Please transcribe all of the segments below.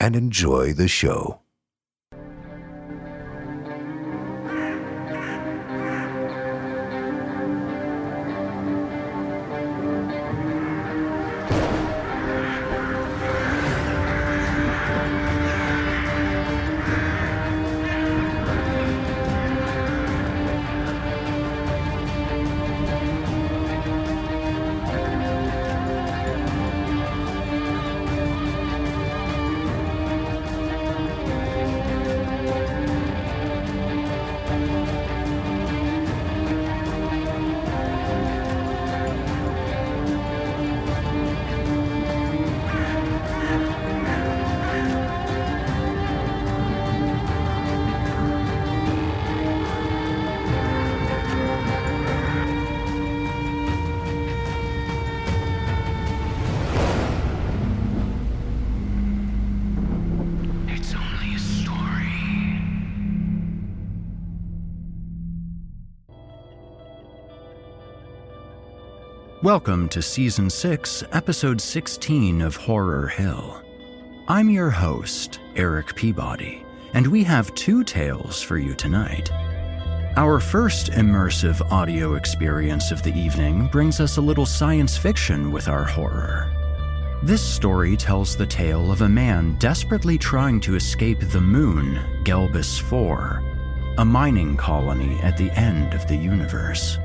and enjoy the show. Welcome to Season 6, Episode 16 of Horror Hill. I'm your host, Eric Peabody, and we have two tales for you tonight. Our first immersive audio experience of the evening brings us a little science fiction with our horror. This story tells the tale of a man desperately trying to escape the moon, Gelbus 4, a mining colony at the end of the universe.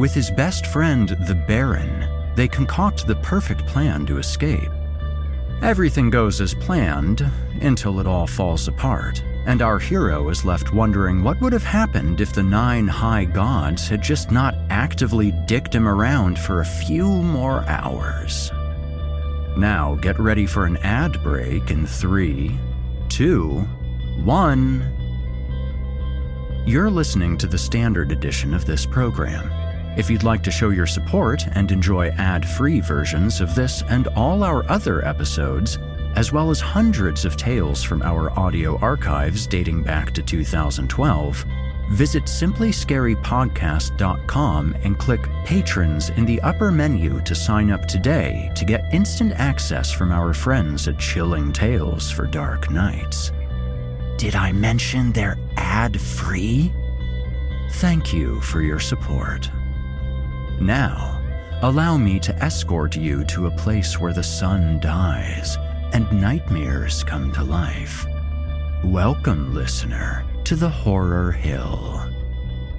With his best friend, the Baron, they concoct the perfect plan to escape. Everything goes as planned until it all falls apart, and our hero is left wondering what would have happened if the nine high gods had just not actively dicked him around for a few more hours. Now get ready for an ad break in three, two, one. You're listening to the standard edition of this program. If you'd like to show your support and enjoy ad free versions of this and all our other episodes, as well as hundreds of tales from our audio archives dating back to 2012, visit simplyscarypodcast.com and click Patrons in the upper menu to sign up today to get instant access from our friends at Chilling Tales for Dark Nights. Did I mention they're ad free? Thank you for your support. Now, allow me to escort you to a place where the sun dies and nightmares come to life. Welcome, listener, to the Horror Hill.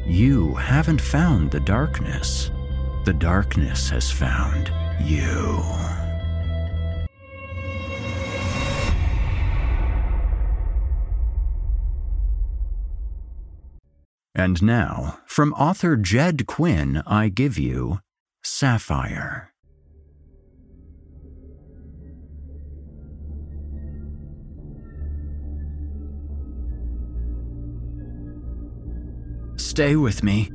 You haven't found the darkness, the darkness has found you. And now, from author Jed Quinn, I give you Sapphire. Stay with me.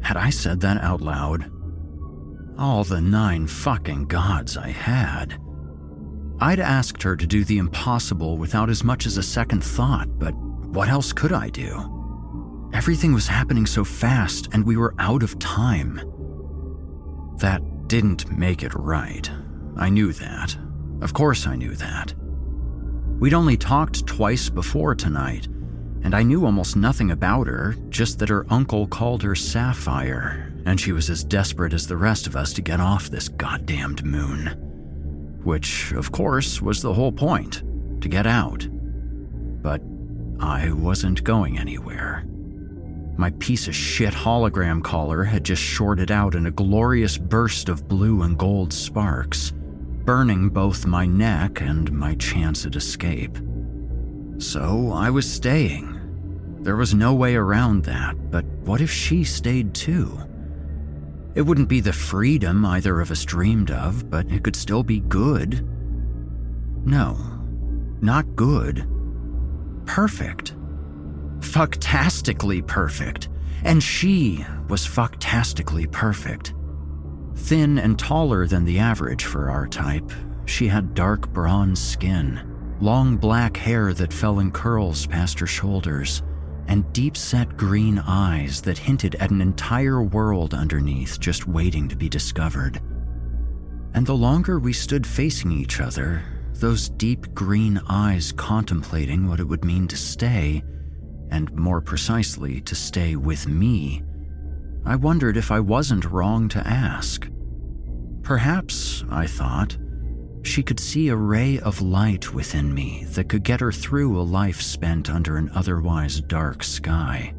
Had I said that out loud? All the nine fucking gods I had. I'd asked her to do the impossible without as much as a second thought, but what else could I do? Everything was happening so fast, and we were out of time. That didn't make it right. I knew that. Of course, I knew that. We'd only talked twice before tonight, and I knew almost nothing about her, just that her uncle called her Sapphire, and she was as desperate as the rest of us to get off this goddamned moon which, of course, was the whole point to get out. But I wasn't going anywhere. My piece of shit hologram collar had just shorted out in a glorious burst of blue and gold sparks, burning both my neck and my chance at escape. So I was staying. There was no way around that, but what if she stayed too? It wouldn't be the freedom either of us dreamed of, but it could still be good. No, not good. Perfect. Fucktastically perfect. And she was fucktastically perfect. Thin and taller than the average for our type, she had dark bronze skin, long black hair that fell in curls past her shoulders, and deep set green eyes that hinted at an entire world underneath just waiting to be discovered. And the longer we stood facing each other, those deep green eyes contemplating what it would mean to stay, and more precisely, to stay with me, I wondered if I wasn't wrong to ask. Perhaps, I thought, she could see a ray of light within me that could get her through a life spent under an otherwise dark sky.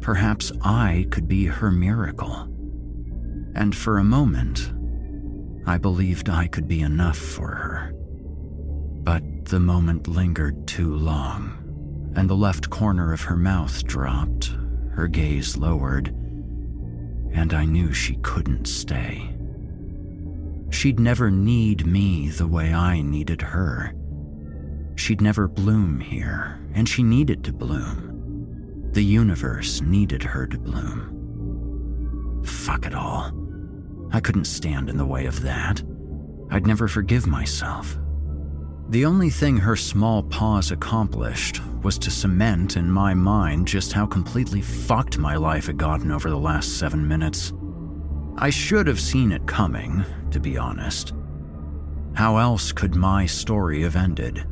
Perhaps I could be her miracle. And for a moment, I believed I could be enough for her. But the moment lingered too long, and the left corner of her mouth dropped, her gaze lowered, and I knew she couldn't stay. She'd never need me the way I needed her. She'd never bloom here, and she needed to bloom. The universe needed her to bloom. Fuck it all. I couldn't stand in the way of that. I'd never forgive myself. The only thing her small pause accomplished was to cement in my mind just how completely fucked my life had gotten over the last seven minutes. I should have seen it coming, to be honest. How else could my story have ended?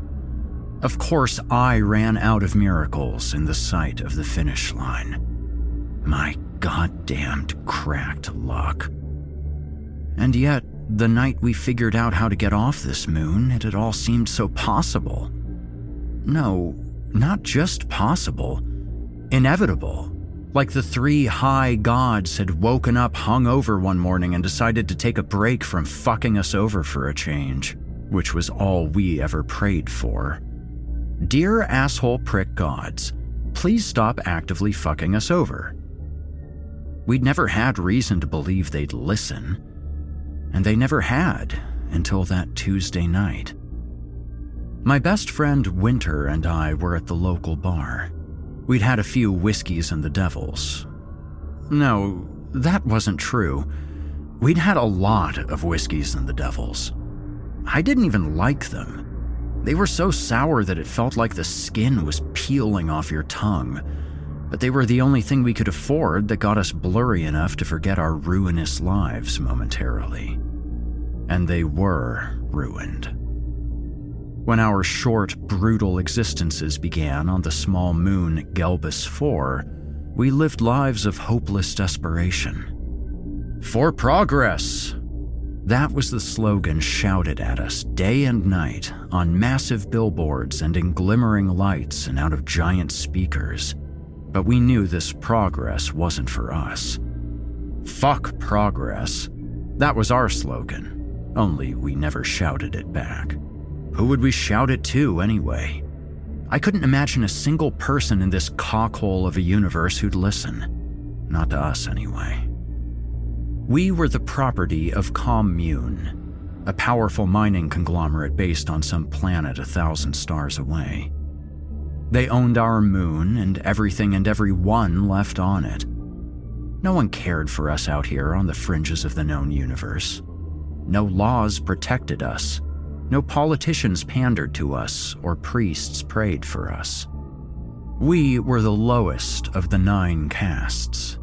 Of course, I ran out of miracles in the sight of the finish line. My goddamned cracked luck. And yet, the night we figured out how to get off this moon, it had all seemed so possible. No, not just possible, inevitable. Like the three high gods had woken up hungover one morning and decided to take a break from fucking us over for a change, which was all we ever prayed for. Dear asshole prick gods, please stop actively fucking us over. We'd never had reason to believe they'd listen, and they never had until that Tuesday night. My best friend Winter and I were at the local bar. We'd had a few whiskeys and the devils. No, that wasn't true. We'd had a lot of whiskeys and the devils. I didn't even like them. They were so sour that it felt like the skin was peeling off your tongue. But they were the only thing we could afford that got us blurry enough to forget our ruinous lives momentarily. And they were ruined. When our short, brutal existences began on the small moon Gelbus 4, we lived lives of hopeless desperation. For progress! That was the slogan shouted at us day and night on massive billboards and in glimmering lights and out of giant speakers. But we knew this progress wasn't for us. Fuck progress. That was our slogan, only we never shouted it back. Who would we shout it to anyway? I couldn't imagine a single person in this cockhole of a universe who'd listen. Not to us, anyway. We were the property of Commune, a powerful mining conglomerate based on some planet a thousand stars away. They owned our moon and everything and everyone left on it. No one cared for us out here on the fringes of the known universe. No laws protected us. No politicians pandered to us or priests prayed for us. We were the lowest of the nine castes.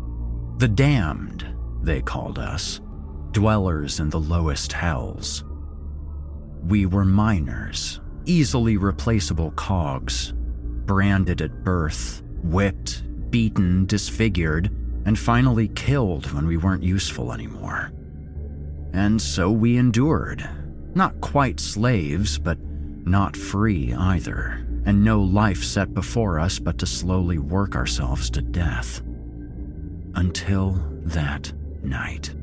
The damned, they called us, dwellers in the lowest hells. We were miners, easily replaceable cogs, branded at birth, whipped, beaten, disfigured, and finally killed when we weren't useful anymore. And so we endured. Not quite slaves, but not free either, and no life set before us but to slowly work ourselves to death. Until that night.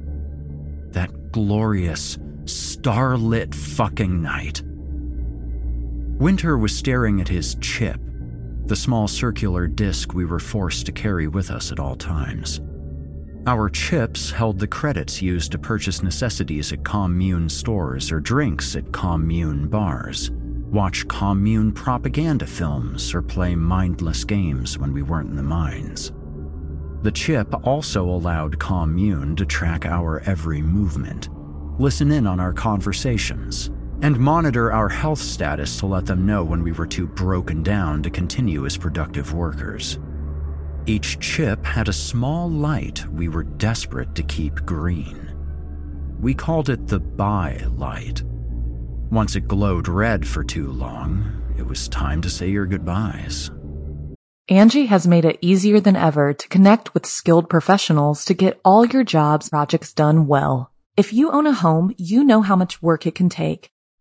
That glorious, starlit fucking night. Winter was staring at his chip, the small circular disc we were forced to carry with us at all times. Our chips held the credits used to purchase necessities at commune stores or drinks at commune bars, watch commune propaganda films, or play mindless games when we weren't in the mines. The chip also allowed commune to track our every movement, listen in on our conversations, and monitor our health status to let them know when we were too broken down to continue as productive workers. Each chip had a small light we were desperate to keep green. We called it the buy light. Once it glowed red for too long, it was time to say your goodbyes. Angi has made it easier than ever to connect with skilled professionals to get all your jobs projects done well. If you own a home, you know how much work it can take,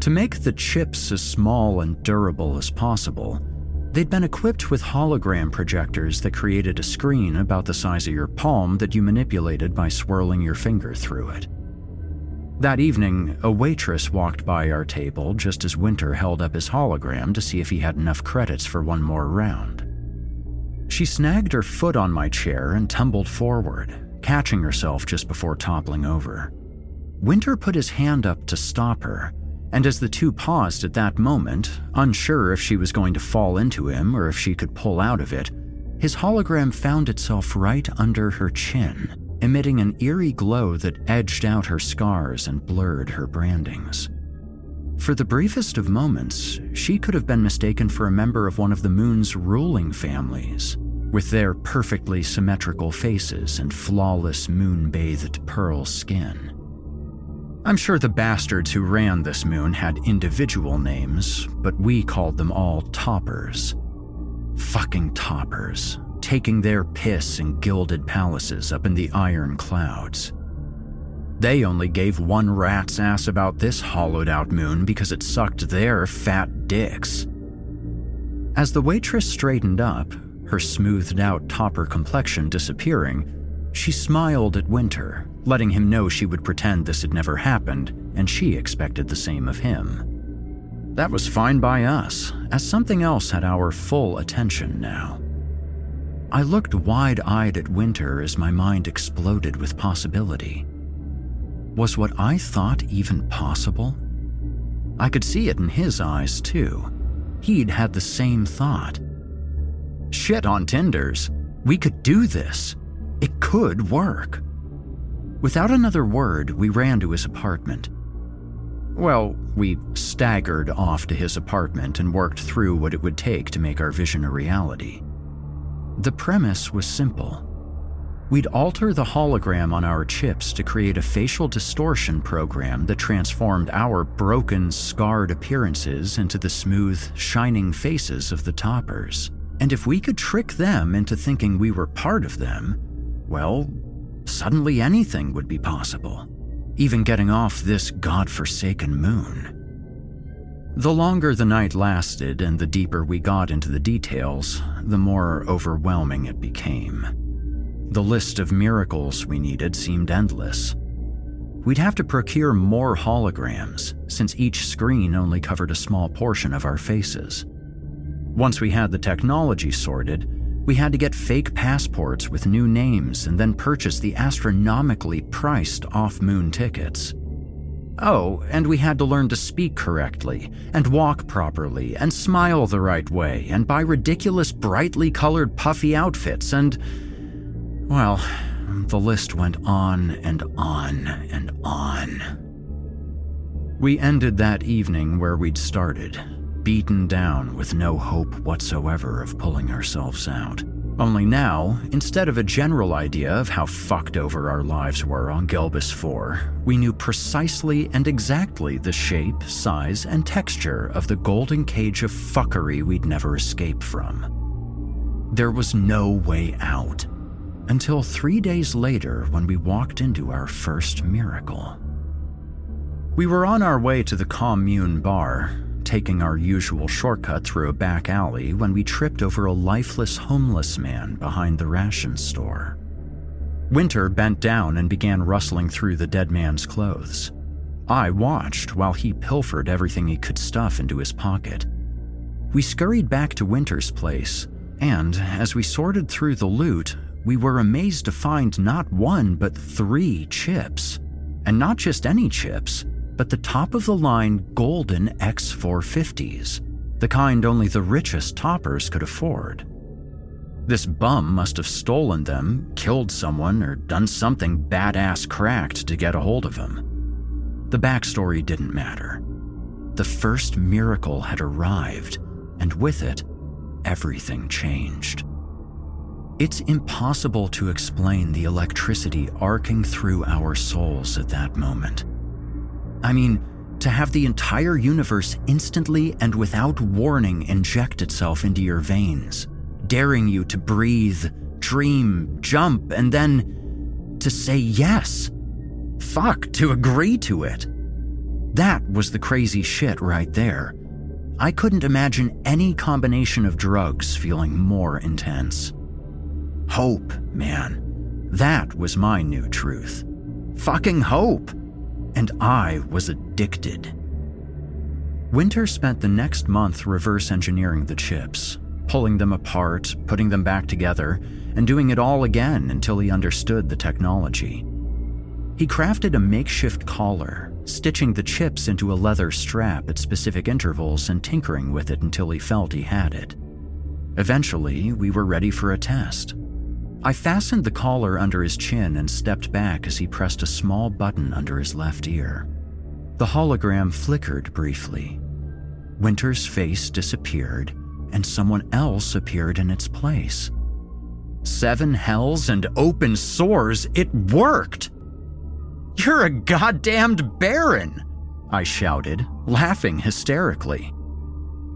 To make the chips as small and durable as possible, They'd been equipped with hologram projectors that created a screen about the size of your palm that you manipulated by swirling your finger through it. That evening, a waitress walked by our table just as Winter held up his hologram to see if he had enough credits for one more round. She snagged her foot on my chair and tumbled forward, catching herself just before toppling over. Winter put his hand up to stop her, and as the two paused at that moment, unsure if she was going to fall into him or if she could pull out of it, his hologram found itself right under her chin, emitting an eerie glow that edged out her scars and blurred her brandings. For the briefest of moments, she could have been mistaken for a member of one of the moon's ruling families, with their perfectly symmetrical faces and flawless moon bathed pearl skin. I'm sure the bastards who ran this moon had individual names, but we called them all toppers. Fucking toppers, taking their piss in gilded palaces up in the iron clouds. They only gave one rat's ass about this hollowed out moon because it sucked their fat dicks. As the waitress straightened up, her smoothed out topper complexion disappearing, she smiled at Winter letting him know she would pretend this had never happened, and she expected the same of him. That was fine by us, as something else had our full attention now. I looked wide eyed at Winter as my mind exploded with possibility. Was what I thought even possible? I could see it in his eyes, too. He'd had the same thought. Shit on Tinders. We could do this. It could work. Without another word, we ran to his apartment. Well, we staggered off to his apartment and worked through what it would take to make our vision a reality. The premise was simple. We'd alter the hologram on our chips to create a facial distortion program that transformed our broken, scarred appearances into the smooth, shining faces of the toppers. And if we could trick them into thinking we were part of them, well, suddenly anything would be possible even getting off this god-forsaken moon. The longer the night lasted and the deeper we got into the details, the more overwhelming it became. The list of miracles we needed seemed endless. We'd have to procure more holograms, since each screen only covered a small portion of our faces. Once we had the technology sorted, we had to get fake passports with new names and then purchase the astronomically priced off moon tickets. Oh, and we had to learn to speak correctly, and walk properly, and smile the right way, and buy ridiculous, brightly colored, puffy outfits, and. Well, the list went on and on and on. We ended that evening where we'd started, beaten down with no hope whatsoever of pulling ourselves out. Only now, instead of a general idea of how fucked over our lives were on Gelbus 4, we knew precisely and exactly the shape, size, and texture of the golden cage of fuckery we'd never escape from. There was no way out. Until three days later when we walked into our first miracle. We were on our way to the commune bar, taking our usual shortcut through a back alley when we tripped over a lifeless homeless man behind the ration store. Winter bent down and began rustling through the dead man's clothes. I watched while he pilfered everything he could stuff into his pocket. We scurried back to Winter's place, and as we sorted through the loot, we were amazed to find not one but three chips. And not just any chips, but the top of the line golden X450s, the kind only the richest toppers could afford. This bum must have stolen them, killed someone, or done something badass cracked to get a hold of them. The backstory didn't matter. The first miracle had arrived, and with it, everything changed. It's impossible to explain the electricity arcing through our souls at that moment. I mean, to have the entire universe instantly and without warning inject itself into your veins, daring you to breathe, dream, jump, and then to say yes. Fuck, to agree to it. That was the crazy shit right there. I couldn't imagine any combination of drugs feeling more intense. Hope, man. That was my new truth. Fucking hope and I was addicted. Winter spent the next month reverse engineering the chips, pulling them apart, putting them back together, and doing it all again until he understood the technology. He crafted a makeshift collar, stitching the chips into a leather strap at specific intervals and tinkering with it until he felt he had it. Eventually, we were ready for a test. I fastened the collar under his chin and stepped back as he pressed a small button under his left ear. The hologram flickered briefly. Winter's face disappeared, and someone else appeared in its place. Seven hells and open sores, it worked! You're a goddamned baron! I shouted, laughing hysterically.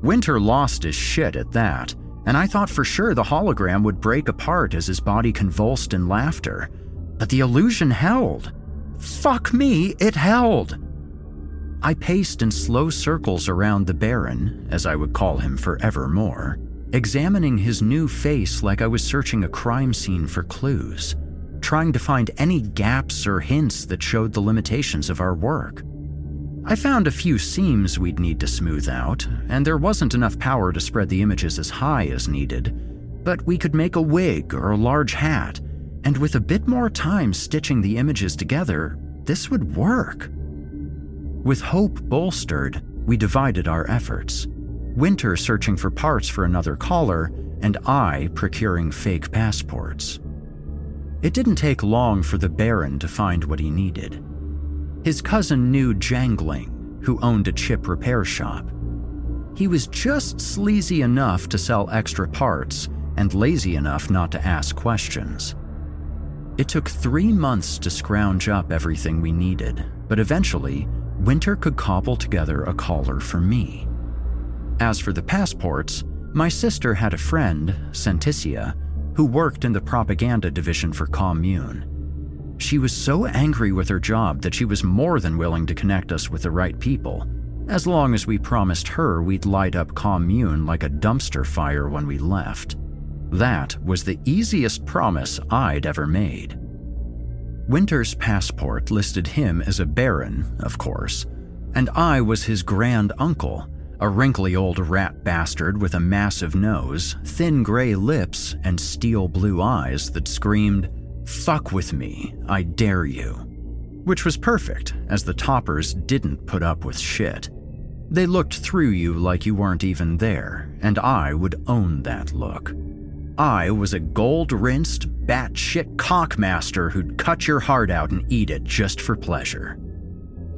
Winter lost his shit at that and I thought for sure the hologram would break apart as his body convulsed in laughter. But the illusion held. Fuck me, it held. I paced in slow circles around the Baron, as I would call him forevermore, examining his new face like I was searching a crime scene for clues, trying to find any gaps or hints that showed the limitations of our work. I found a few seams we'd need to smooth out, and there wasn't enough power to spread the images as high as needed. But we could make a wig or a large hat, and with a bit more time stitching the images together, this would work. With hope bolstered, we divided our efforts. Winter searching for parts for another collar, and I procuring fake passports. It didn't take long for the Baron to find what he needed. His cousin knew Jangling, who owned a chip repair shop. He was just sleazy enough to sell extra parts and lazy enough not to ask questions. It took three months to scrounge up everything we needed, but eventually, Winter could cobble together a collar for me. As for the passports, my sister had a friend, Senticia, who worked in the propaganda division for Commune. She was so angry with her job that she was more than willing to connect us with the right people, as long as we promised her we'd light up Commune like a dumpster fire when we left. That was the easiest promise I'd ever made. Winter's passport listed him as a baron, of course, and I was his grand uncle, a wrinkly old rat bastard with a massive nose, thin gray lips, and steel blue eyes that screamed, Fuck with me, I dare you. Which was perfect, as the toppers didn't put up with shit. They looked through you like you weren't even there, and I would own that look. I was a gold rinsed, batshit cockmaster who'd cut your heart out and eat it just for pleasure.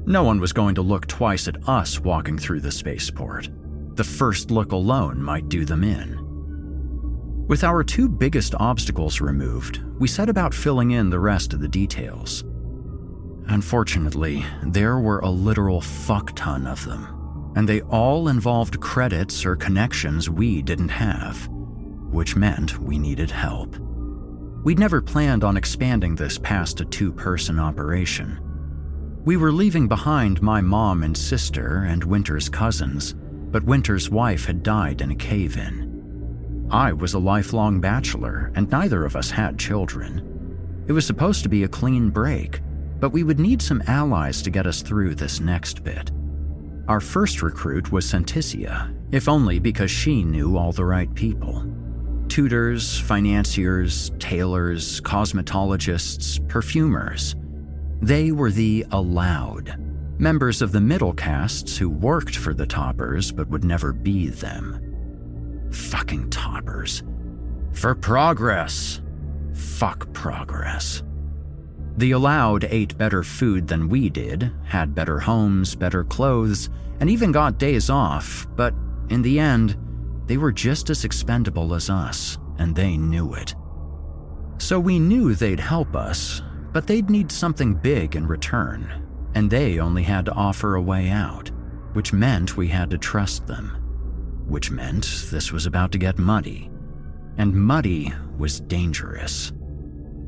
No one was going to look twice at us walking through the spaceport. The first look alone might do them in. With our two biggest obstacles removed, we set about filling in the rest of the details. Unfortunately, there were a literal fuck ton of them, and they all involved credits or connections we didn't have, which meant we needed help. We'd never planned on expanding this past a two person operation. We were leaving behind my mom and sister and Winter's cousins, but Winter's wife had died in a cave in. I was a lifelong bachelor, and neither of us had children. It was supposed to be a clean break, but we would need some allies to get us through this next bit. Our first recruit was Senticia, if only because she knew all the right people. Tutors, financiers, tailors, cosmetologists, perfumers. They were the allowed, members of the middle castes who worked for the toppers but would never be them. Fucking toppers. For progress. Fuck progress. The allowed ate better food than we did, had better homes, better clothes, and even got days off, but in the end, they were just as expendable as us, and they knew it. So we knew they'd help us, but they'd need something big in return, and they only had to offer a way out, which meant we had to trust them. Which meant this was about to get muddy. And muddy was dangerous.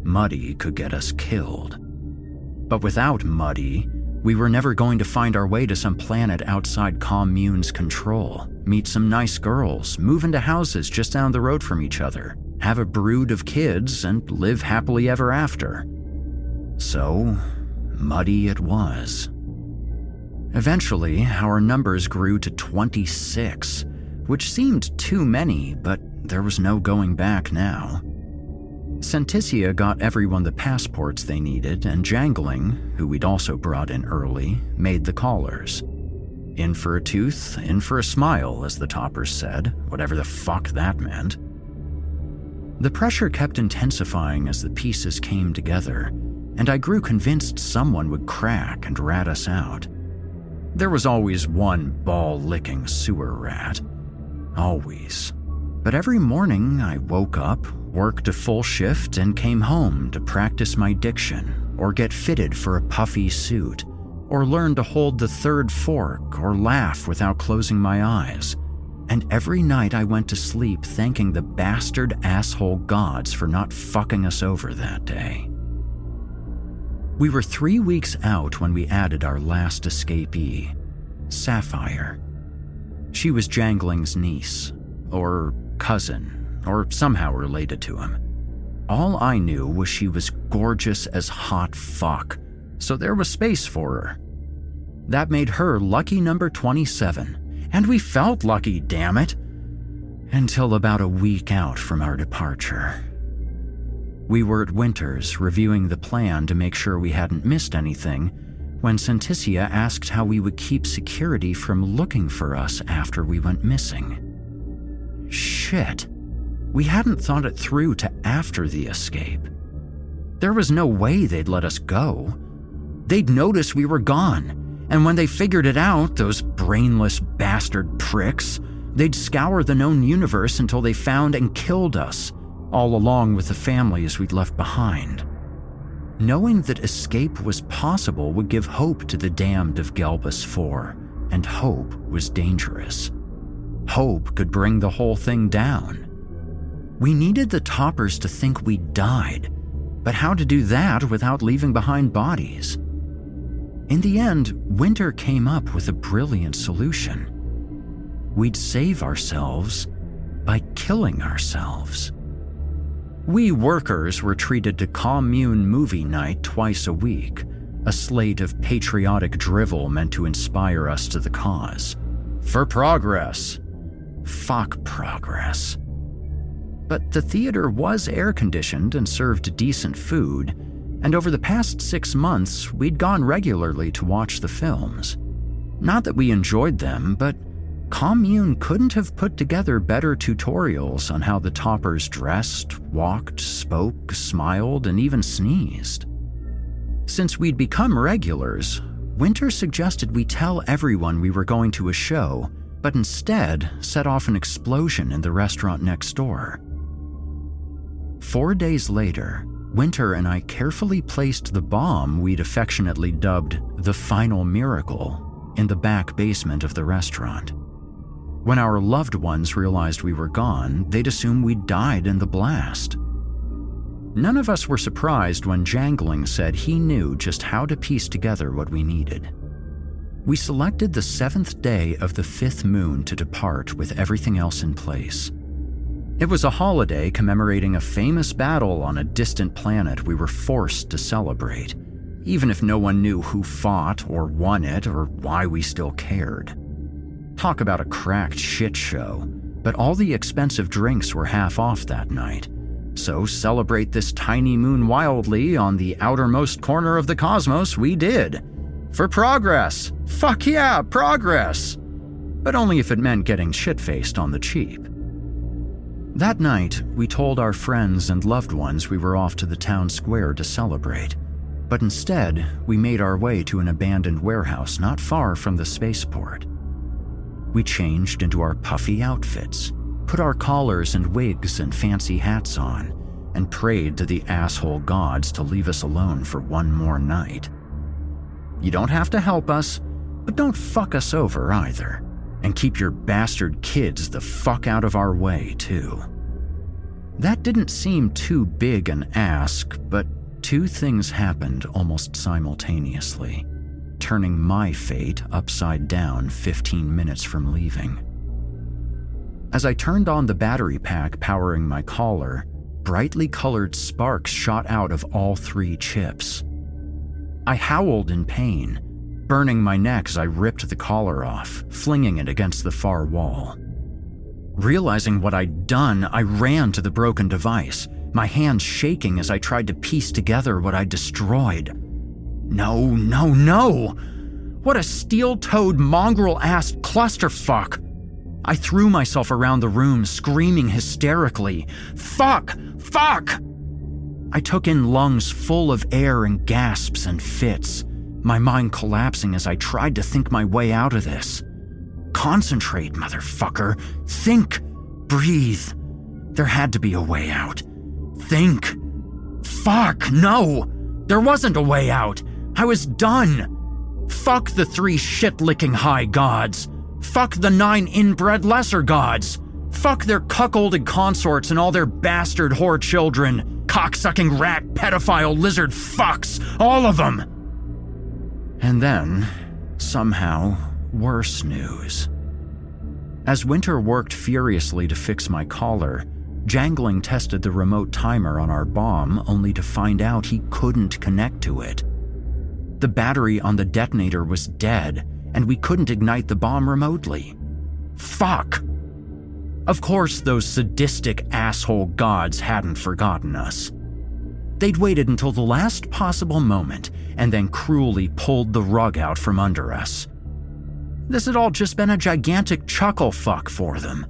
Muddy could get us killed. But without Muddy, we were never going to find our way to some planet outside Commune's control, meet some nice girls, move into houses just down the road from each other, have a brood of kids, and live happily ever after. So, muddy it was. Eventually, our numbers grew to 26, which seemed too many, but there was no going back now. Senticia got everyone the passports they needed, and Jangling, who we'd also brought in early, made the callers. In for a tooth, in for a smile, as the toppers said, whatever the fuck that meant. The pressure kept intensifying as the pieces came together, and I grew convinced someone would crack and rat us out. There was always one ball licking sewer rat. Always. But every morning I woke up, worked a full shift, and came home to practice my diction, or get fitted for a puffy suit, or learn to hold the third fork, or laugh without closing my eyes. And every night I went to sleep thanking the bastard asshole gods for not fucking us over that day. We were three weeks out when we added our last escapee, Sapphire. She was Jangling's niece, or cousin, or somehow related to him. All I knew was she was gorgeous as hot fuck, so there was space for her. That made her lucky number 27, and we felt lucky, damn it, until about a week out from our departure. We were at Winters reviewing the plan to make sure we hadn't missed anything when Senticia asked how we would keep security from looking for us after we went missing. Shit. We hadn't thought it through to after the escape. There was no way they'd let us go. They'd notice we were gone, and when they figured it out, those brainless bastard pricks, they'd scour the known universe until they found and killed us, all along with the families we'd left behind. Knowing that escape was possible would give hope to the damned of Gelbus 4, and hope was dangerous. Hope could bring the whole thing down. We needed the toppers to think we died, but how to do that without leaving behind bodies? In the end, Winter came up with a brilliant solution. We'd save ourselves by killing ourselves. We workers were treated to commune movie night twice a week, a slate of patriotic drivel meant to inspire us to the cause. For progress. Fuck progress. But the theater was air conditioned and served decent food, and over the past six months, we'd gone regularly to watch the films. Not that we enjoyed them, but Commune couldn't have put together better tutorials on how the toppers dressed, walked, spoke, smiled, and even sneezed. Since we'd become regulars, Winter suggested we tell everyone we were going to a show, but instead set off an explosion in the restaurant next door. Four days later, Winter and I carefully placed the bomb we'd affectionately dubbed the Final Miracle in the back basement of the restaurant. When our loved ones realized we were gone, they'd assume we'd died in the blast. None of us were surprised when Jangling said he knew just how to piece together what we needed. We selected the seventh day of the fifth moon to depart with everything else in place. It was a holiday commemorating a famous battle on a distant planet we were forced to celebrate, even if no one knew who fought or won it or why we still cared. Talk about a cracked shit show, but all the expensive drinks were half off that night. So celebrate this tiny moon wildly on the outermost corner of the cosmos we did. For progress! Fuck yeah, progress! But only if it meant getting shit faced on the cheap. That night, we told our friends and loved ones we were off to the town square to celebrate. But instead, we made our way to an abandoned warehouse not far from the spaceport. We changed into our puffy outfits, put our collars and wigs and fancy hats on, and prayed to the asshole gods to leave us alone for one more night. You don't have to help us, but don't fuck us over either. And keep your bastard kids the fuck out of our way, too. That didn't seem too big an ask, but two things happened almost simultaneously turning my fate upside down 15 minutes from leaving. As I turned on the battery pack powering my collar, brightly colored sparks shot out of all three chips. I howled in pain, burning my neck as I ripped the collar off, flinging it against the far wall. Realizing what I'd done, I ran to the broken device, my hands shaking as I tried to piece together what I'd destroyed. No, no, no! What a steel toed, mongrel ass clusterfuck! I threw myself around the room, screaming hysterically, Fuck! Fuck! I took in lungs full of air and gasps and fits, my mind collapsing as I tried to think my way out of this. Concentrate, motherfucker. Think. Breathe. There had to be a way out. Think. Fuck, no! There wasn't a way out. I was done. Fuck the three shit licking high gods. Fuck the nine inbred lesser gods. Fuck their cuckolded consorts and all their bastard whore children. Cocksucking rat, pedophile, lizard fucks. All of them. And then, somehow, worse news. As Winter worked furiously to fix my collar, Jangling tested the remote timer on our bomb only to find out he couldn't connect to it. The battery on the detonator was dead, and we couldn't ignite the bomb remotely. Fuck! Of course, those sadistic asshole gods hadn't forgotten us. They'd waited until the last possible moment and then cruelly pulled the rug out from under us. This had all just been a gigantic chuckle fuck for them.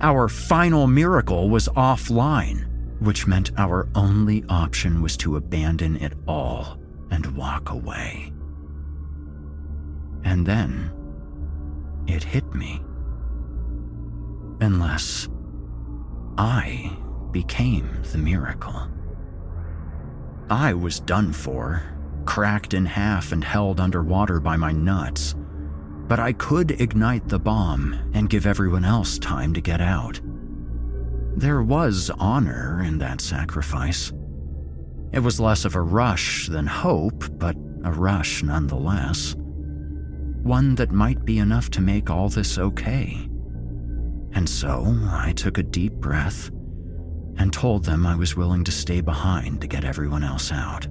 Our final miracle was offline, which meant our only option was to abandon it all and walk away. And then it hit me. Unless I became the miracle. I was done for, cracked in half and held underwater by my nuts. But I could ignite the bomb and give everyone else time to get out. There was honor in that sacrifice. It was less of a rush than hope, but a rush nonetheless. One that might be enough to make all this okay. And so I took a deep breath and told them I was willing to stay behind to get everyone else out.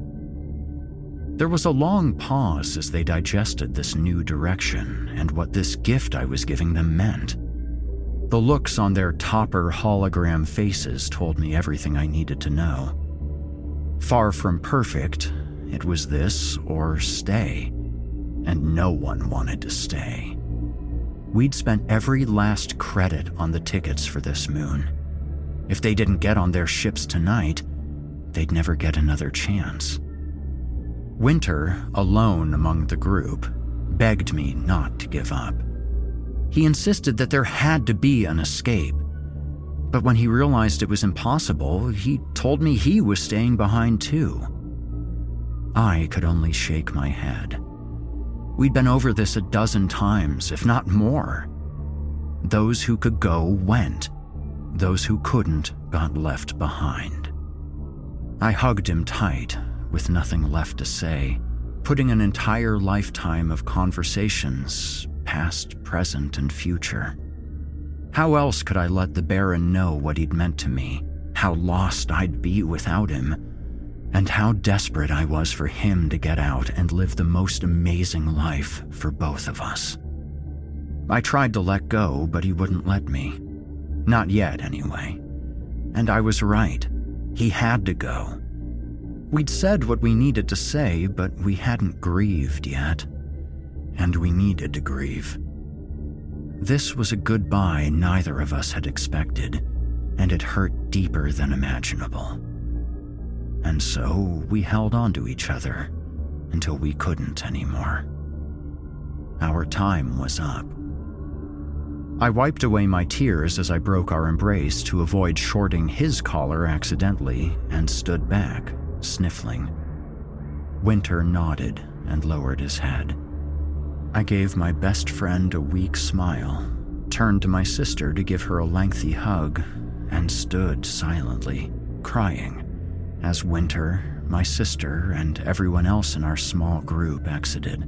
There was a long pause as they digested this new direction and what this gift I was giving them meant. The looks on their topper hologram faces told me everything I needed to know. Far from perfect, it was this or stay, and no one wanted to stay. We'd spent every last credit on the tickets for this moon. If they didn't get on their ships tonight, they'd never get another chance. Winter, alone among the group, begged me not to give up. He insisted that there had to be an escape. But when he realized it was impossible, he told me he was staying behind too. I could only shake my head. We'd been over this a dozen times, if not more. Those who could go went. Those who couldn't got left behind. I hugged him tight, with nothing left to say, putting an entire lifetime of conversations past, present, and future. How else could I let the Baron know what he'd meant to me, how lost I'd be without him, and how desperate I was for him to get out and live the most amazing life for both of us? I tried to let go, but he wouldn't let me. Not yet, anyway. And I was right. He had to go. We'd said what we needed to say, but we hadn't grieved yet and we needed to grieve. This was a goodbye neither of us had expected, and it hurt deeper than imaginable. And so we held on to each other until we couldn't anymore. Our time was up. I wiped away my tears as I broke our embrace to avoid shorting his collar accidentally and stood back, sniffling. Winter nodded and lowered his head. I gave my best friend a weak smile, turned to my sister to give her a lengthy hug, and stood silently, crying, as Winter, my sister, and everyone else in our small group exited.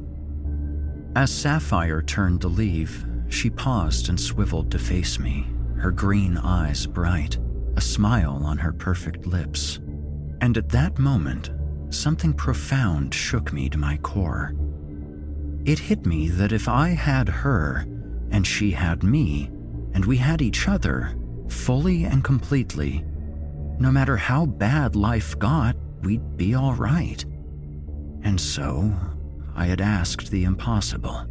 As Sapphire turned to leave, she paused and swiveled to face me, her green eyes bright, a smile on her perfect lips. And at that moment, something profound shook me to my core. It hit me that if I had her, and she had me, and we had each other, fully and completely, no matter how bad life got, we'd be all right. And so, I had asked the impossible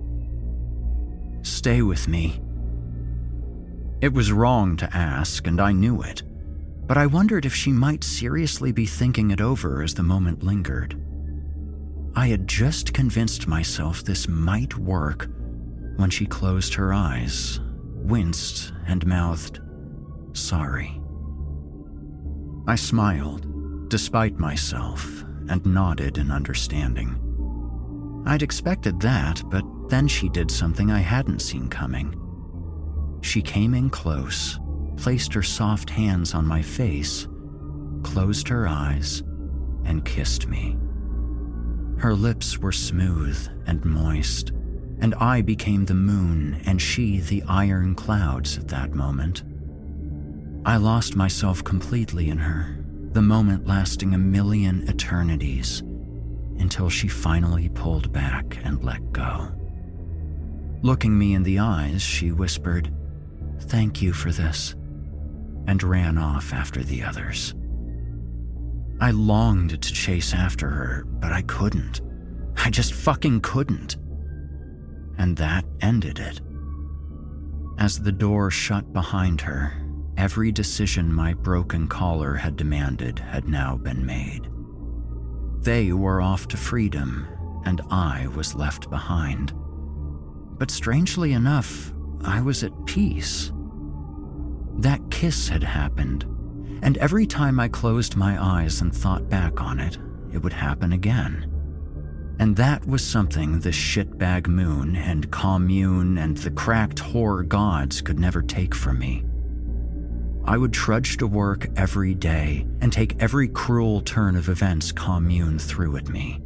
Stay with me. It was wrong to ask, and I knew it, but I wondered if she might seriously be thinking it over as the moment lingered. I had just convinced myself this might work when she closed her eyes, winced, and mouthed, Sorry. I smiled, despite myself, and nodded in understanding. I'd expected that, but then she did something I hadn't seen coming. She came in close, placed her soft hands on my face, closed her eyes, and kissed me. Her lips were smooth and moist, and I became the moon and she the iron clouds at that moment. I lost myself completely in her, the moment lasting a million eternities, until she finally pulled back and let go. Looking me in the eyes, she whispered, Thank you for this, and ran off after the others. I longed to chase after her, but I couldn't. I just fucking couldn't. And that ended it. As the door shut behind her, every decision my broken collar had demanded had now been made. They were off to freedom, and I was left behind. But strangely enough, I was at peace. That kiss had happened, and every time I closed my eyes and thought back on it, it would happen again. And that was something the shitbag moon and commune and the cracked whore gods could never take from me. I would trudge to work every day and take every cruel turn of events commune threw at me.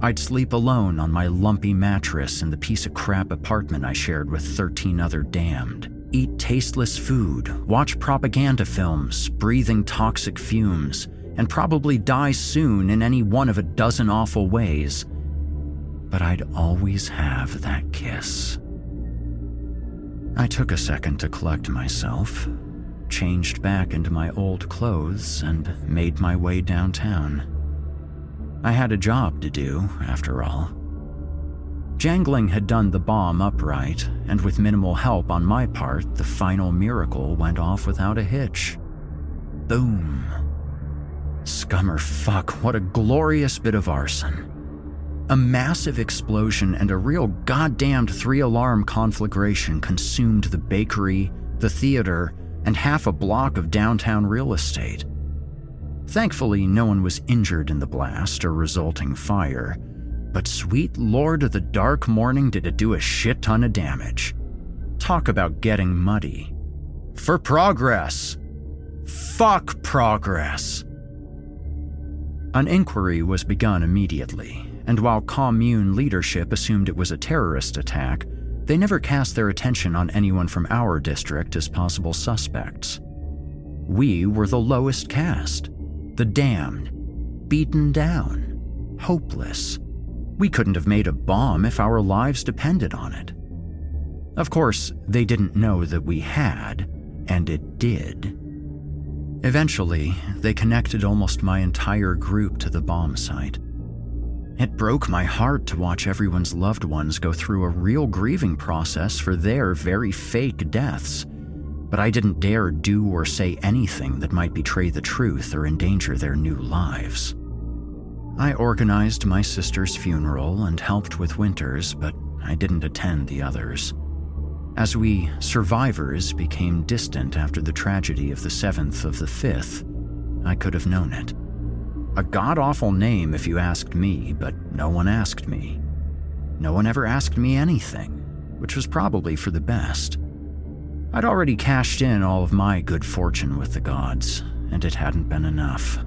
I'd sleep alone on my lumpy mattress in the piece of crap apartment I shared with 13 other damned, eat tasteless food, watch propaganda films, breathing toxic fumes, and probably die soon in any one of a dozen awful ways. But I'd always have that kiss. I took a second to collect myself, changed back into my old clothes, and made my way downtown. I had a job to do, after all. Jangling had done the bomb upright, and with minimal help on my part, the final miracle went off without a hitch. Boom. Scummer fuck, what a glorious bit of arson. A massive explosion and a real goddamned three alarm conflagration consumed the bakery, the theater, and half a block of downtown real estate. Thankfully, no one was injured in the blast or resulting fire, but sweet lord of the dark morning did it do a shit ton of damage. Talk about getting muddy. For progress! Fuck progress! An inquiry was begun immediately, and while commune leadership assumed it was a terrorist attack, they never cast their attention on anyone from our district as possible suspects. We were the lowest caste, the damned, beaten down, hopeless. We couldn't have made a bomb if our lives depended on it. Of course, they didn't know that we had, and it did. Eventually, they connected almost my entire group to the bomb site. It broke my heart to watch everyone's loved ones go through a real grieving process for their very fake deaths, but I didn't dare do or say anything that might betray the truth or endanger their new lives. I organized my sister's funeral and helped with Winter's, but I didn't attend the others. As we survivors became distant after the tragedy of the 7th of the 5th, I could have known it. A god awful name if you asked me, but no one asked me. No one ever asked me anything, which was probably for the best. I'd already cashed in all of my good fortune with the gods, and it hadn't been enough.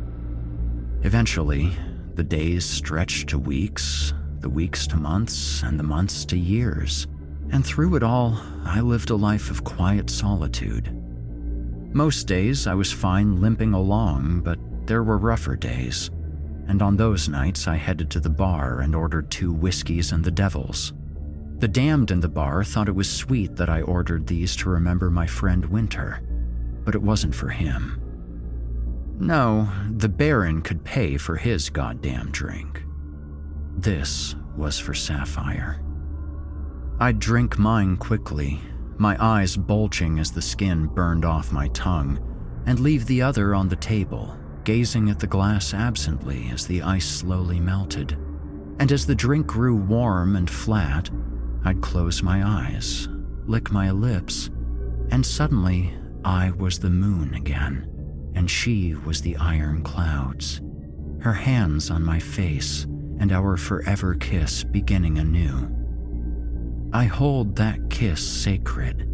Eventually, the days stretched to weeks, the weeks to months, and the months to years. And through it all, I lived a life of quiet solitude. Most days I was fine limping along, but there were rougher days. And on those nights, I headed to the bar and ordered two whiskeys and the devils. The damned in the bar thought it was sweet that I ordered these to remember my friend Winter, but it wasn't for him. No, the Baron could pay for his goddamn drink. This was for Sapphire. I'd drink mine quickly, my eyes bulging as the skin burned off my tongue, and leave the other on the table, gazing at the glass absently as the ice slowly melted. And as the drink grew warm and flat, I'd close my eyes, lick my lips, and suddenly I was the moon again, and she was the iron clouds, her hands on my face, and our forever kiss beginning anew. I hold that kiss sacred,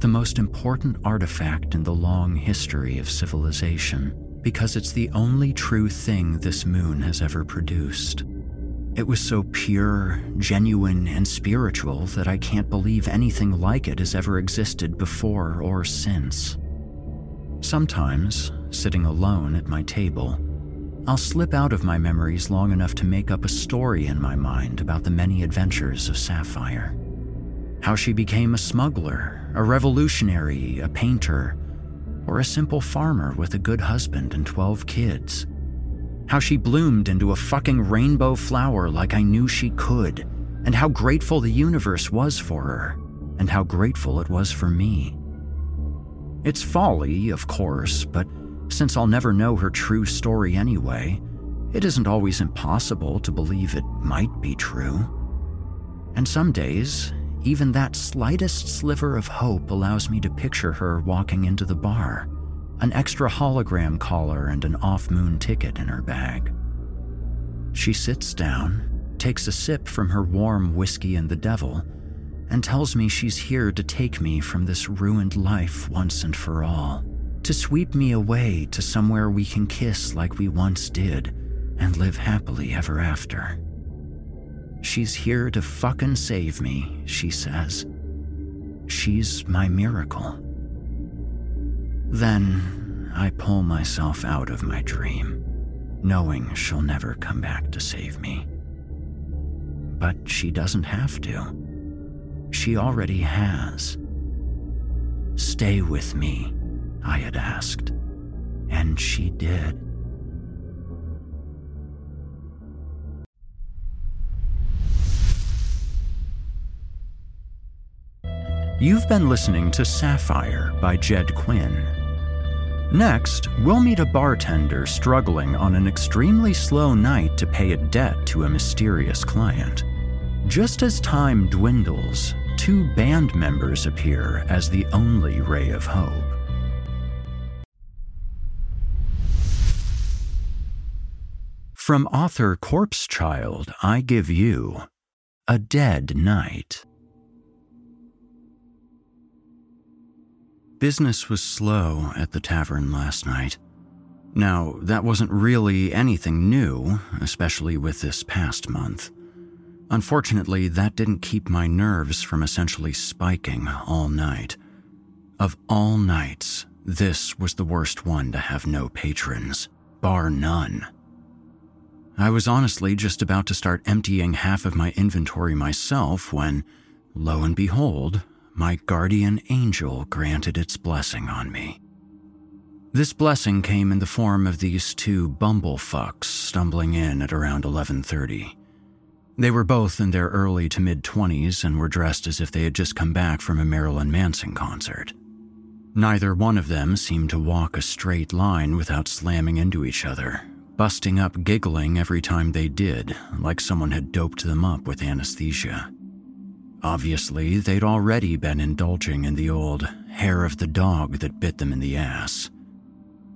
the most important artifact in the long history of civilization, because it's the only true thing this moon has ever produced. It was so pure, genuine, and spiritual that I can't believe anything like it has ever existed before or since. Sometimes, sitting alone at my table, I'll slip out of my memories long enough to make up a story in my mind about the many adventures of Sapphire how she became a smuggler, a revolutionary, a painter, or a simple farmer with a good husband and 12 kids. How she bloomed into a fucking rainbow flower like I knew she could, and how grateful the universe was for her, and how grateful it was for me. It's folly, of course, but since I'll never know her true story anyway, it isn't always impossible to believe it might be true. And some days, even that slightest sliver of hope allows me to picture her walking into the bar, an extra hologram collar and an off moon ticket in her bag. She sits down, takes a sip from her warm whiskey and the devil, and tells me she's here to take me from this ruined life once and for all, to sweep me away to somewhere we can kiss like we once did and live happily ever after. She's here to fucking save me, she says. She's my miracle. Then I pull myself out of my dream, knowing she'll never come back to save me. But she doesn't have to. She already has. Stay with me, I had asked, and she did. You've been listening to Sapphire by Jed Quinn. Next, we'll meet a bartender struggling on an extremely slow night to pay a debt to a mysterious client. Just as time dwindles, two band members appear as the only ray of hope. From author Corpse Child, I give you A Dead Night. Business was slow at the tavern last night. Now, that wasn't really anything new, especially with this past month. Unfortunately, that didn't keep my nerves from essentially spiking all night. Of all nights, this was the worst one to have no patrons, bar none. I was honestly just about to start emptying half of my inventory myself when, lo and behold, my guardian angel granted its blessing on me. This blessing came in the form of these two bumblefucks stumbling in at around 11:30. They were both in their early to mid 20s and were dressed as if they had just come back from a Marilyn Manson concert. Neither one of them seemed to walk a straight line without slamming into each other, busting up giggling every time they did, like someone had doped them up with anesthesia. Obviously, they'd already been indulging in the old hair of the dog that bit them in the ass.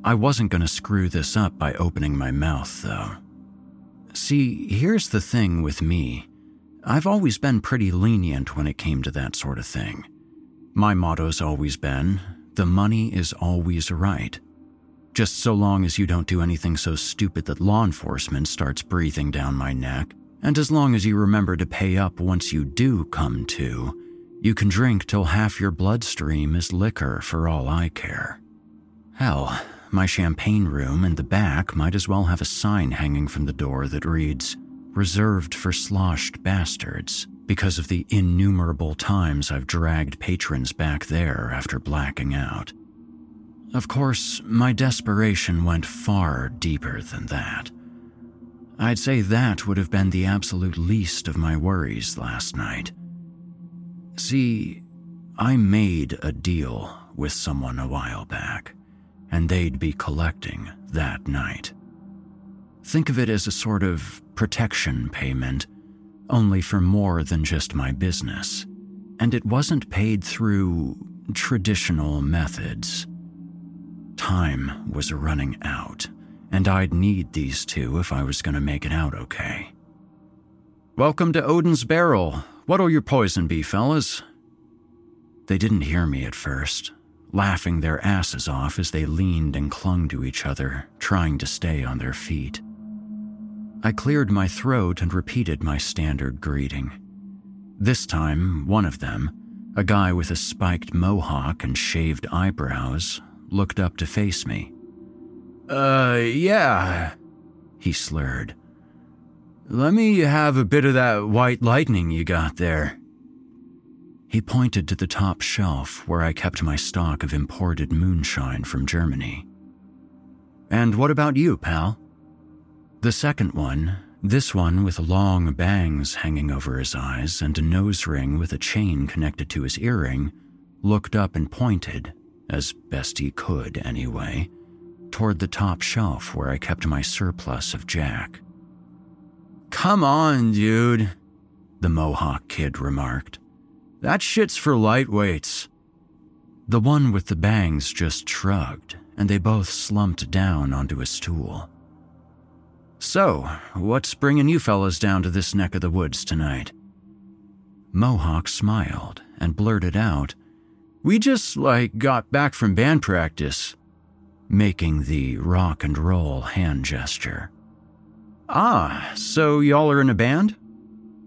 I wasn't going to screw this up by opening my mouth, though. See, here's the thing with me I've always been pretty lenient when it came to that sort of thing. My motto's always been the money is always right. Just so long as you don't do anything so stupid that law enforcement starts breathing down my neck, and as long as you remember to pay up once you do come to, you can drink till half your bloodstream is liquor for all I care. Hell, my champagne room in the back might as well have a sign hanging from the door that reads, Reserved for sloshed bastards, because of the innumerable times I've dragged patrons back there after blacking out. Of course, my desperation went far deeper than that. I'd say that would have been the absolute least of my worries last night. See, I made a deal with someone a while back, and they'd be collecting that night. Think of it as a sort of protection payment, only for more than just my business. And it wasn't paid through traditional methods. Time was running out and I'd need these two if I was going to make it out okay. Welcome to Odin's Barrel. What'll your poison be, fellas? They didn't hear me at first, laughing their asses off as they leaned and clung to each other, trying to stay on their feet. I cleared my throat and repeated my standard greeting. This time, one of them, a guy with a spiked mohawk and shaved eyebrows, looked up to face me. Uh, yeah, he slurred. Let me have a bit of that white lightning you got there. He pointed to the top shelf where I kept my stock of imported moonshine from Germany. And what about you, pal? The second one, this one with long bangs hanging over his eyes and a nose ring with a chain connected to his earring, looked up and pointed, as best he could anyway, toward the top shelf where I kept my surplus of Jack. Come on, dude, the Mohawk kid remarked. That shit's for lightweights. The one with the bangs just shrugged, and they both slumped down onto a stool. So, what's bringing you fellas down to this neck of the woods tonight? Mohawk smiled and blurted out, We just, like, got back from band practice, making the rock and roll hand gesture. Ah, so y'all are in a band?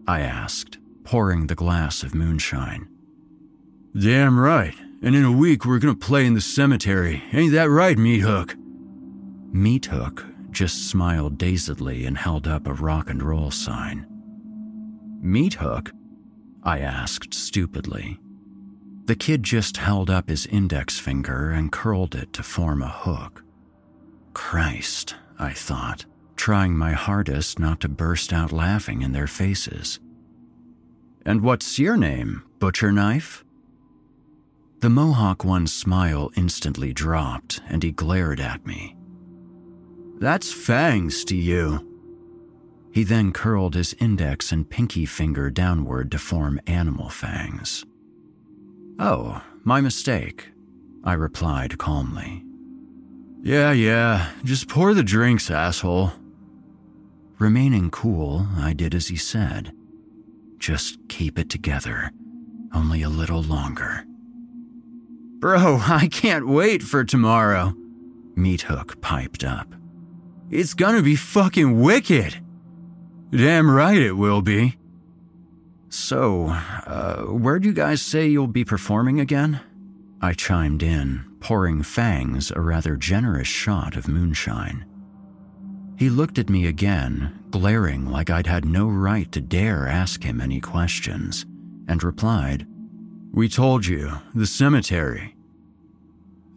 I asked, pouring the glass of moonshine. Damn right. And in a week, we're gonna play in the cemetery. Ain't that right, Meat Hook? Meat Hook just smiled dazedly and held up a rock and roll sign. Meat Hook? I asked stupidly. The kid just held up his index finger and curled it to form a hook. Christ, I thought, trying my hardest not to burst out laughing in their faces. And what's your name, Butcher Knife? The Mohawk one's smile instantly dropped and he glared at me. That's fangs to you. He then curled his index and pinky finger downward to form animal fangs. Oh, my mistake, I replied calmly. Yeah, yeah, just pour the drinks, asshole. Remaining cool, I did as he said. Just keep it together, only a little longer. Bro, I can't wait for tomorrow, Meat Hook piped up. It's gonna be fucking wicked. Damn right it will be. So, uh, where'd you guys say you'll be performing again? I chimed in, pouring Fangs a rather generous shot of moonshine. He looked at me again, glaring like I'd had no right to dare ask him any questions, and replied, We told you, the cemetery.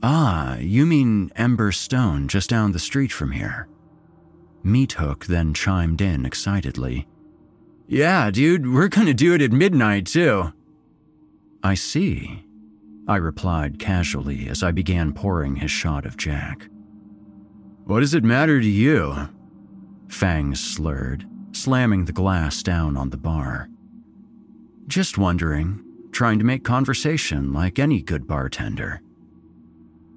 Ah, you mean Ember Stone just down the street from here? Meat Hook then chimed in excitedly. Yeah, dude, we're gonna do it at midnight, too. I see, I replied casually as I began pouring his shot of Jack. What does it matter to you? Fangs slurred, slamming the glass down on the bar. Just wondering, trying to make conversation like any good bartender.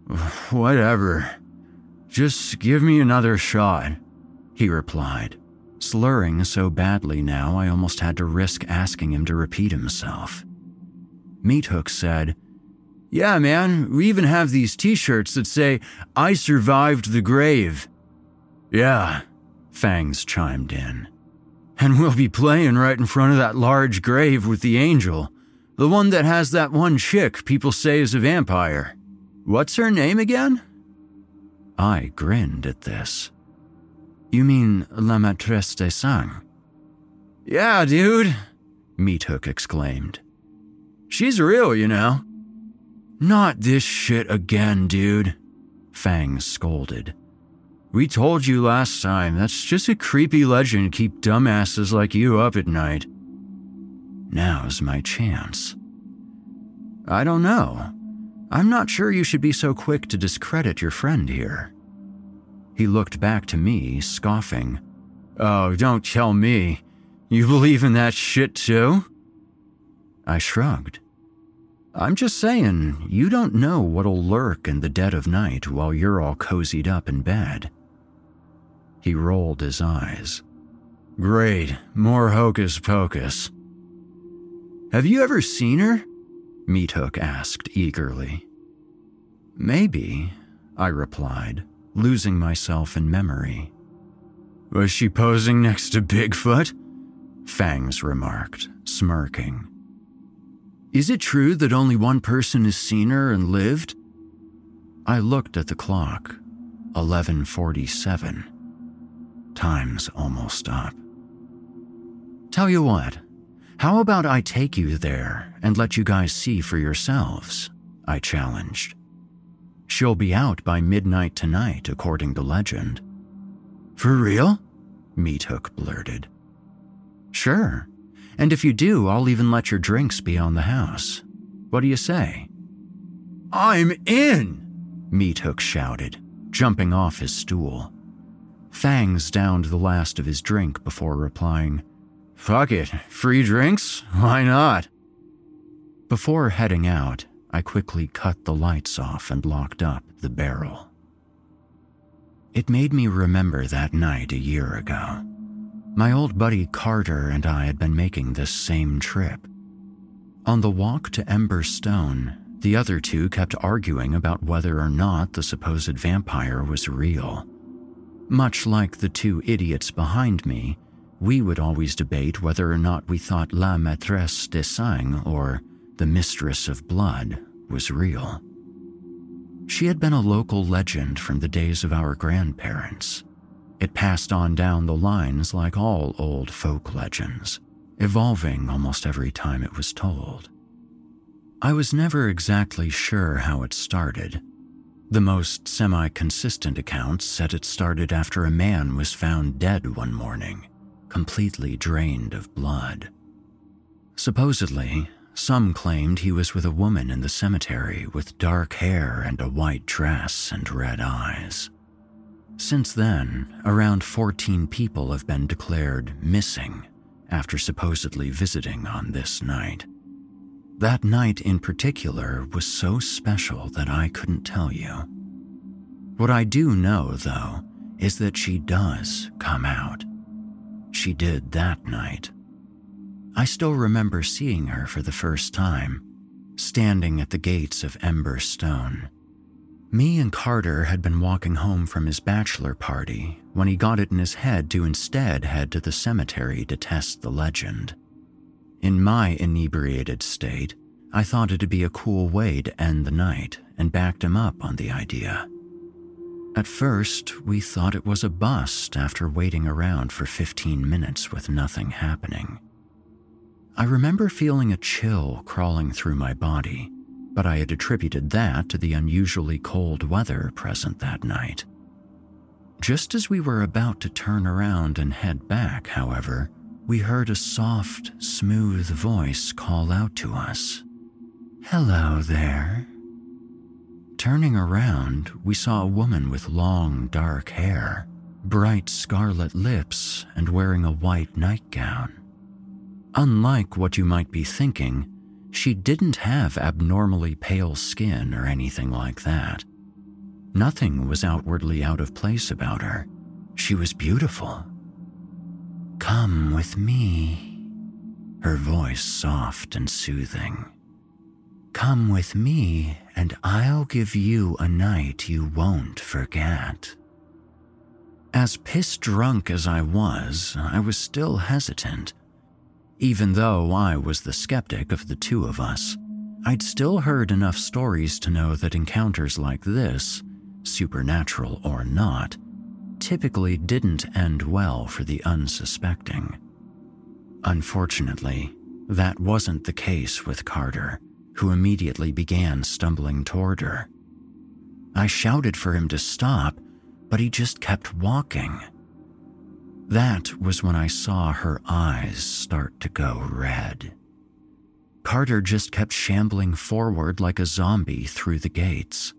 Whatever. Just give me another shot, he replied, slurring so badly now I almost had to risk asking him to repeat himself. Meathook said, Yeah, man, we even have these t shirts that say, I survived the grave. Yeah, Fangs chimed in. And we'll be playing right in front of that large grave with the angel, the one that has that one chick people say is a vampire. What's her name again? I grinned at this. You mean La Maîtresse des Sangs? Yeah, dude, Meat Hook exclaimed. She's real, you know. Not this shit again, dude, Fang scolded. We told you last time that's just a creepy legend keep dumbasses like you up at night. Now's my chance. I don't know. I'm not sure you should be so quick to discredit your friend here. He looked back to me, scoffing. Oh, don't tell me. You believe in that shit too? I shrugged. I'm just saying, you don't know what'll lurk in the dead of night while you're all cozied up in bed. He rolled his eyes. Great, more hocus pocus. Have you ever seen her? Meat Hook asked eagerly. Maybe, I replied, losing myself in memory. Was she posing next to Bigfoot? Fangs remarked, smirking. Is it true that only one person has seen her and lived? I looked at the clock. 1147. Time's almost up. Tell you what, how about I take you there and let you guys see for yourselves? I challenged. She'll be out by midnight tonight, according to legend. For real? Meat Hook blurted. Sure. And if you do, I'll even let your drinks be on the house. What do you say? I'm in! Meat Hook shouted, jumping off his stool. Fangs downed the last of his drink before replying, Fuck it, free drinks? Why not? Before heading out, I quickly cut the lights off and locked up the barrel. It made me remember that night a year ago. My old buddy Carter and I had been making this same trip. On the walk to Ember Stone, the other two kept arguing about whether or not the supposed vampire was real. Much like the two idiots behind me, we would always debate whether or not we thought La Maîtresse de Sang, or the Mistress of Blood, was real. She had been a local legend from the days of our grandparents. It passed on down the lines like all old folk legends, evolving almost every time it was told. I was never exactly sure how it started. The most semi consistent accounts said it started after a man was found dead one morning, completely drained of blood. Supposedly, some claimed he was with a woman in the cemetery with dark hair and a white dress and red eyes. Since then, around 14 people have been declared missing after supposedly visiting on this night. That night in particular was so special that I couldn't tell you. What I do know, though, is that she does come out. She did that night. I still remember seeing her for the first time, standing at the gates of Ember Stone. Me and Carter had been walking home from his bachelor party when he got it in his head to instead head to the cemetery to test the legend. In my inebriated state, I thought it'd be a cool way to end the night and backed him up on the idea. At first, we thought it was a bust after waiting around for 15 minutes with nothing happening. I remember feeling a chill crawling through my body, but I had attributed that to the unusually cold weather present that night. Just as we were about to turn around and head back, however, we heard a soft, smooth voice call out to us Hello there. Turning around, we saw a woman with long, dark hair, bright scarlet lips, and wearing a white nightgown. Unlike what you might be thinking, she didn't have abnormally pale skin or anything like that. Nothing was outwardly out of place about her. She was beautiful. Come with me. Her voice soft and soothing. Come with me, and I'll give you a night you won't forget. As piss drunk as I was, I was still hesitant even though I was the skeptic of the two of us, I'd still heard enough stories to know that encounters like this, supernatural or not, typically didn't end well for the unsuspecting. Unfortunately, that wasn't the case with Carter, who immediately began stumbling toward her. I shouted for him to stop, but he just kept walking. That was when I saw her eyes start to go red. Carter just kept shambling forward like a zombie through the gates.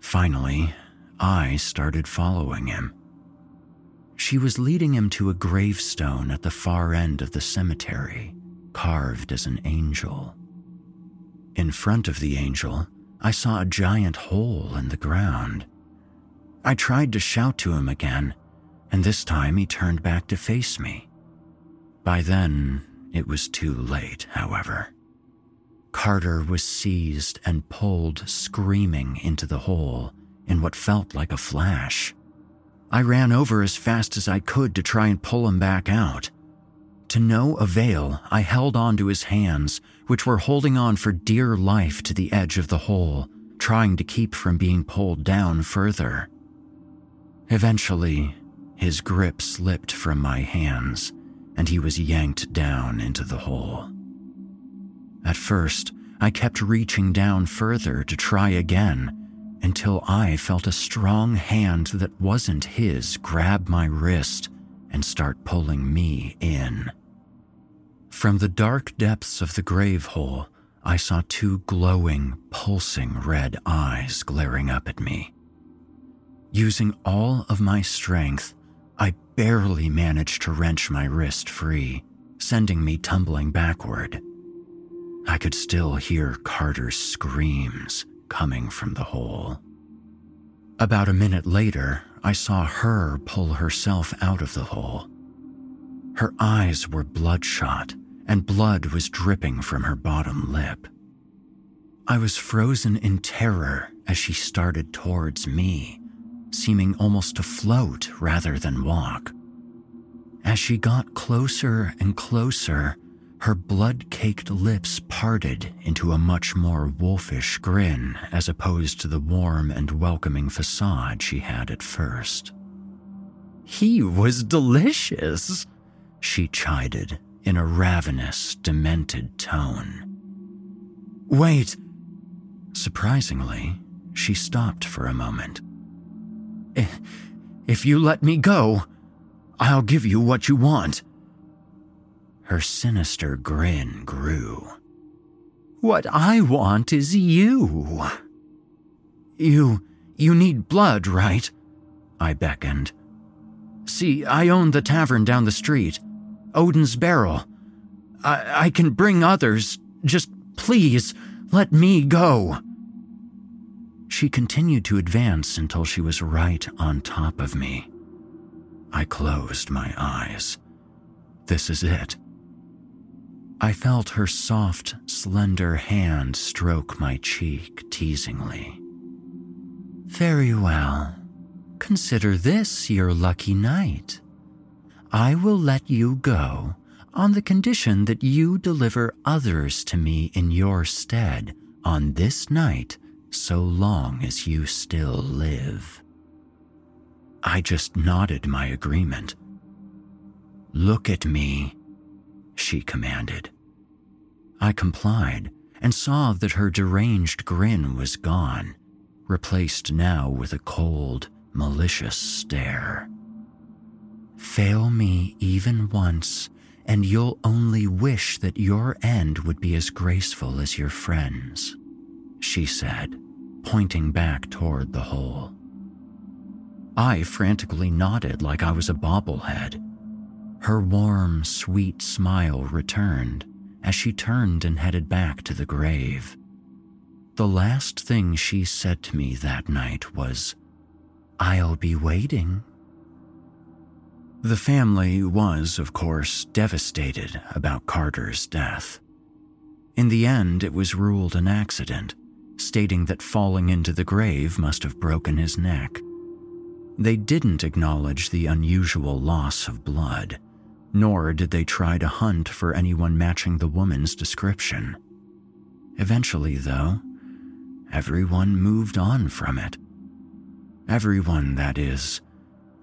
Finally, I started following him. She was leading him to a gravestone at the far end of the cemetery, carved as an angel. In front of the angel, I saw a giant hole in the ground. I tried to shout to him again, and this time he turned back to face me. By then, it was too late, however. Carter was seized and pulled screaming into the hole in what felt like a flash. I ran over as fast as I could to try and pull him back out. To no avail, I held on to his hands, which were holding on for dear life to the edge of the hole, trying to keep from being pulled down further. Eventually, his grip slipped from my hands, and he was yanked down into the hole. At first, I kept reaching down further to try again until I felt a strong hand that wasn't his grab my wrist and start pulling me in. From the dark depths of the grave hole, I saw two glowing, pulsing red eyes glaring up at me. Using all of my strength, I barely managed to wrench my wrist free, sending me tumbling backward. I could still hear Carter's screams coming from the hole. About a minute later, I saw her pull herself out of the hole. Her eyes were bloodshot, and blood was dripping from her bottom lip. I was frozen in terror as she started towards me, seeming almost to float rather than walk. As she got closer and closer, her blood caked lips parted into a much more wolfish grin as opposed to the warm and welcoming facade she had at first. He was delicious, she chided in a ravenous, demented tone. Wait! Surprisingly, she stopped for a moment. If you let me go, I'll give you what you want. Her sinister grin grew. What I want is you. You. you need blood, right? I beckoned. See, I own the tavern down the street, Odin's Barrel. I, I can bring others. Just please, let me go. She continued to advance until she was right on top of me. I closed my eyes. This is it. I felt her soft, slender hand stroke my cheek teasingly. Very well. Consider this your lucky night. I will let you go on the condition that you deliver others to me in your stead on this night so long as you still live. I just nodded my agreement. Look at me, she commanded. I complied and saw that her deranged grin was gone, replaced now with a cold, malicious stare. Fail me even once, and you'll only wish that your end would be as graceful as your friend's, she said, pointing back toward the hole. I frantically nodded like I was a bobblehead. Her warm, sweet smile returned as she turned and headed back to the grave. The last thing she said to me that night was, I'll be waiting. The family was, of course, devastated about Carter's death. In the end, it was ruled an accident, stating that falling into the grave must have broken his neck. They didn't acknowledge the unusual loss of blood, nor did they try to hunt for anyone matching the woman's description. Eventually, though, everyone moved on from it. Everyone, that is,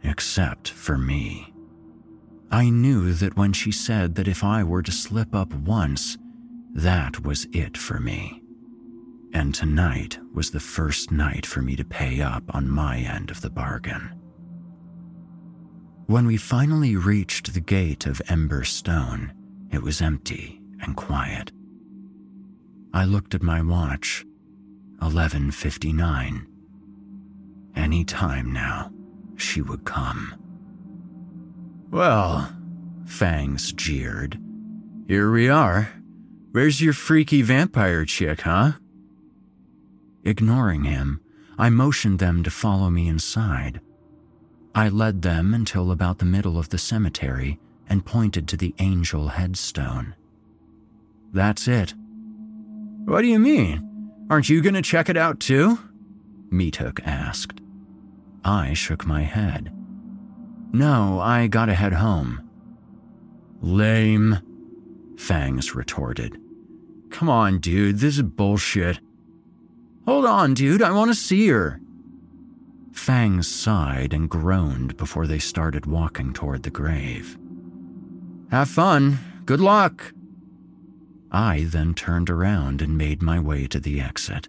except for me. I knew that when she said that if I were to slip up once, that was it for me. And tonight was the first night for me to pay up on my end of the bargain. When we finally reached the gate of Ember Stone, it was empty and quiet. I looked at my watch. 11:59. Any time now, she would come. Well, Fangs jeered. Here we are. Where's your freaky vampire chick, huh? Ignoring him, I motioned them to follow me inside. I led them until about the middle of the cemetery and pointed to the angel headstone. That's it. What do you mean? Aren't you going to check it out too? Meathook asked. I shook my head. No, I gotta head home. Lame, Fangs retorted. Come on, dude, this is bullshit. Hold on, dude, I want to see her. Fangs sighed and groaned before they started walking toward the grave. Have fun. Good luck. I then turned around and made my way to the exit.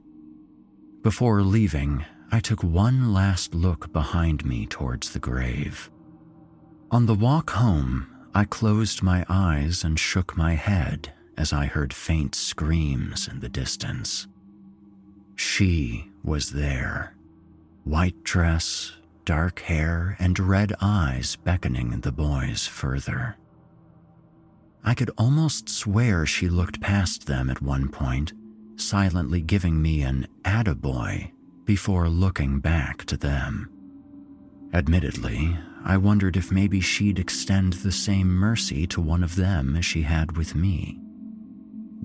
Before leaving, I took one last look behind me towards the grave. On the walk home, I closed my eyes and shook my head as I heard faint screams in the distance. She was there. White dress, dark hair, and red eyes beckoning the boys further. I could almost swear she looked past them at one point, silently giving me an attaboy before looking back to them. Admittedly, I wondered if maybe she'd extend the same mercy to one of them as she had with me.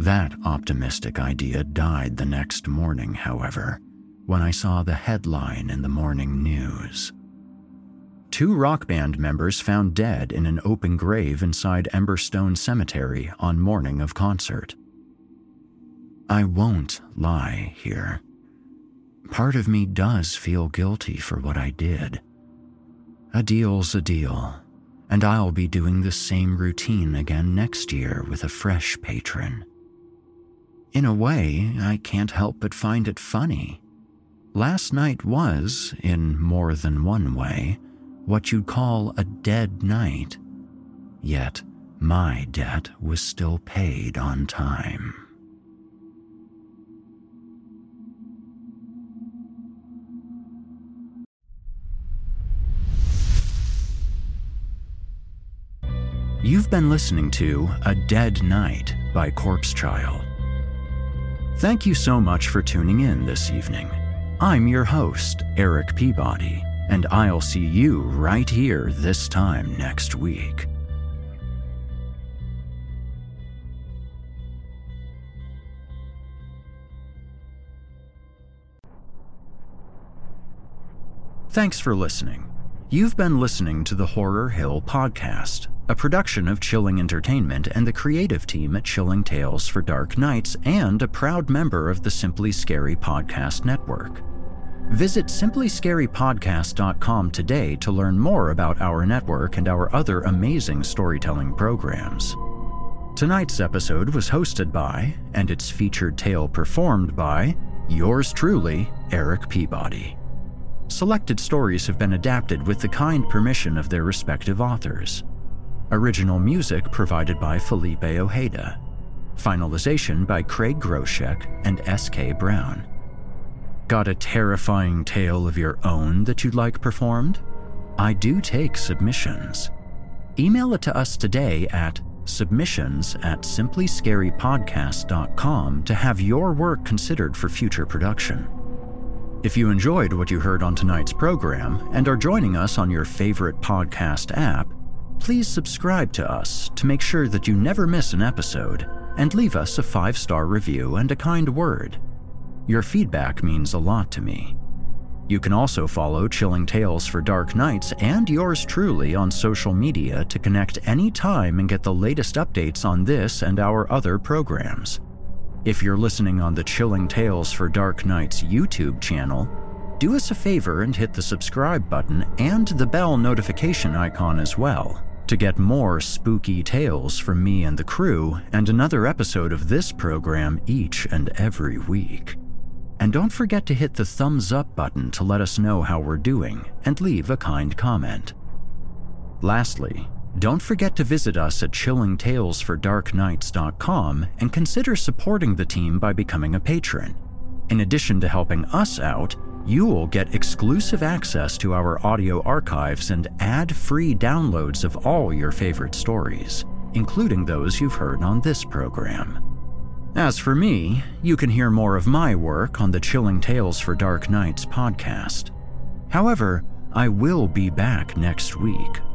That optimistic idea died the next morning, however, when I saw the headline in the morning news. Two rock band members found dead in an open grave inside Emberstone Cemetery on morning of concert. I won't lie here. Part of me does feel guilty for what I did. A deal's a deal, and I'll be doing the same routine again next year with a fresh patron. In a way, I can't help but find it funny. Last night was, in more than one way, what you'd call a dead night. Yet, my debt was still paid on time. You've been listening to A Dead Night by Corpse Child. Thank you so much for tuning in this evening. I'm your host, Eric Peabody and I'll see you right here this time next week. Thanks for listening. You've been listening to the Horror Hill Podcast, a production of Chilling Entertainment and the creative team at Chilling Tales for Dark Nights, and a proud member of the Simply Scary Podcast Network. Visit simplyscarypodcast.com today to learn more about our network and our other amazing storytelling programs. Tonight's episode was hosted by, and its featured tale performed by, yours truly, Eric Peabody. Selected stories have been adapted with the kind permission of their respective authors. Original music provided by Felipe Ojeda. Finalization by Craig Groshek and S.K. Brown. Got a terrifying tale of your own that you'd like performed? I do take submissions. Email it to us today at submissions at simplyscarypodcast.com to have your work considered for future production. If you enjoyed what you heard on tonight's program and are joining us on your favorite podcast app, please subscribe to us to make sure that you never miss an episode and leave us a five star review and a kind word. Your feedback means a lot to me. You can also follow Chilling Tales for Dark Nights and yours truly on social media to connect anytime and get the latest updates on this and our other programs. If you're listening on the Chilling Tales for Dark Nights YouTube channel, do us a favor and hit the subscribe button and the bell notification icon as well to get more spooky tales from me and the crew and another episode of this program each and every week. And don't forget to hit the thumbs up button to let us know how we're doing and leave a kind comment. Lastly, don't forget to visit us at chillingtalesfordarknights.com and consider supporting the team by becoming a patron. In addition to helping us out, you will get exclusive access to our audio archives and ad free downloads of all your favorite stories, including those you've heard on this program. As for me, you can hear more of my work on the Chilling Tales for Dark Nights podcast. However, I will be back next week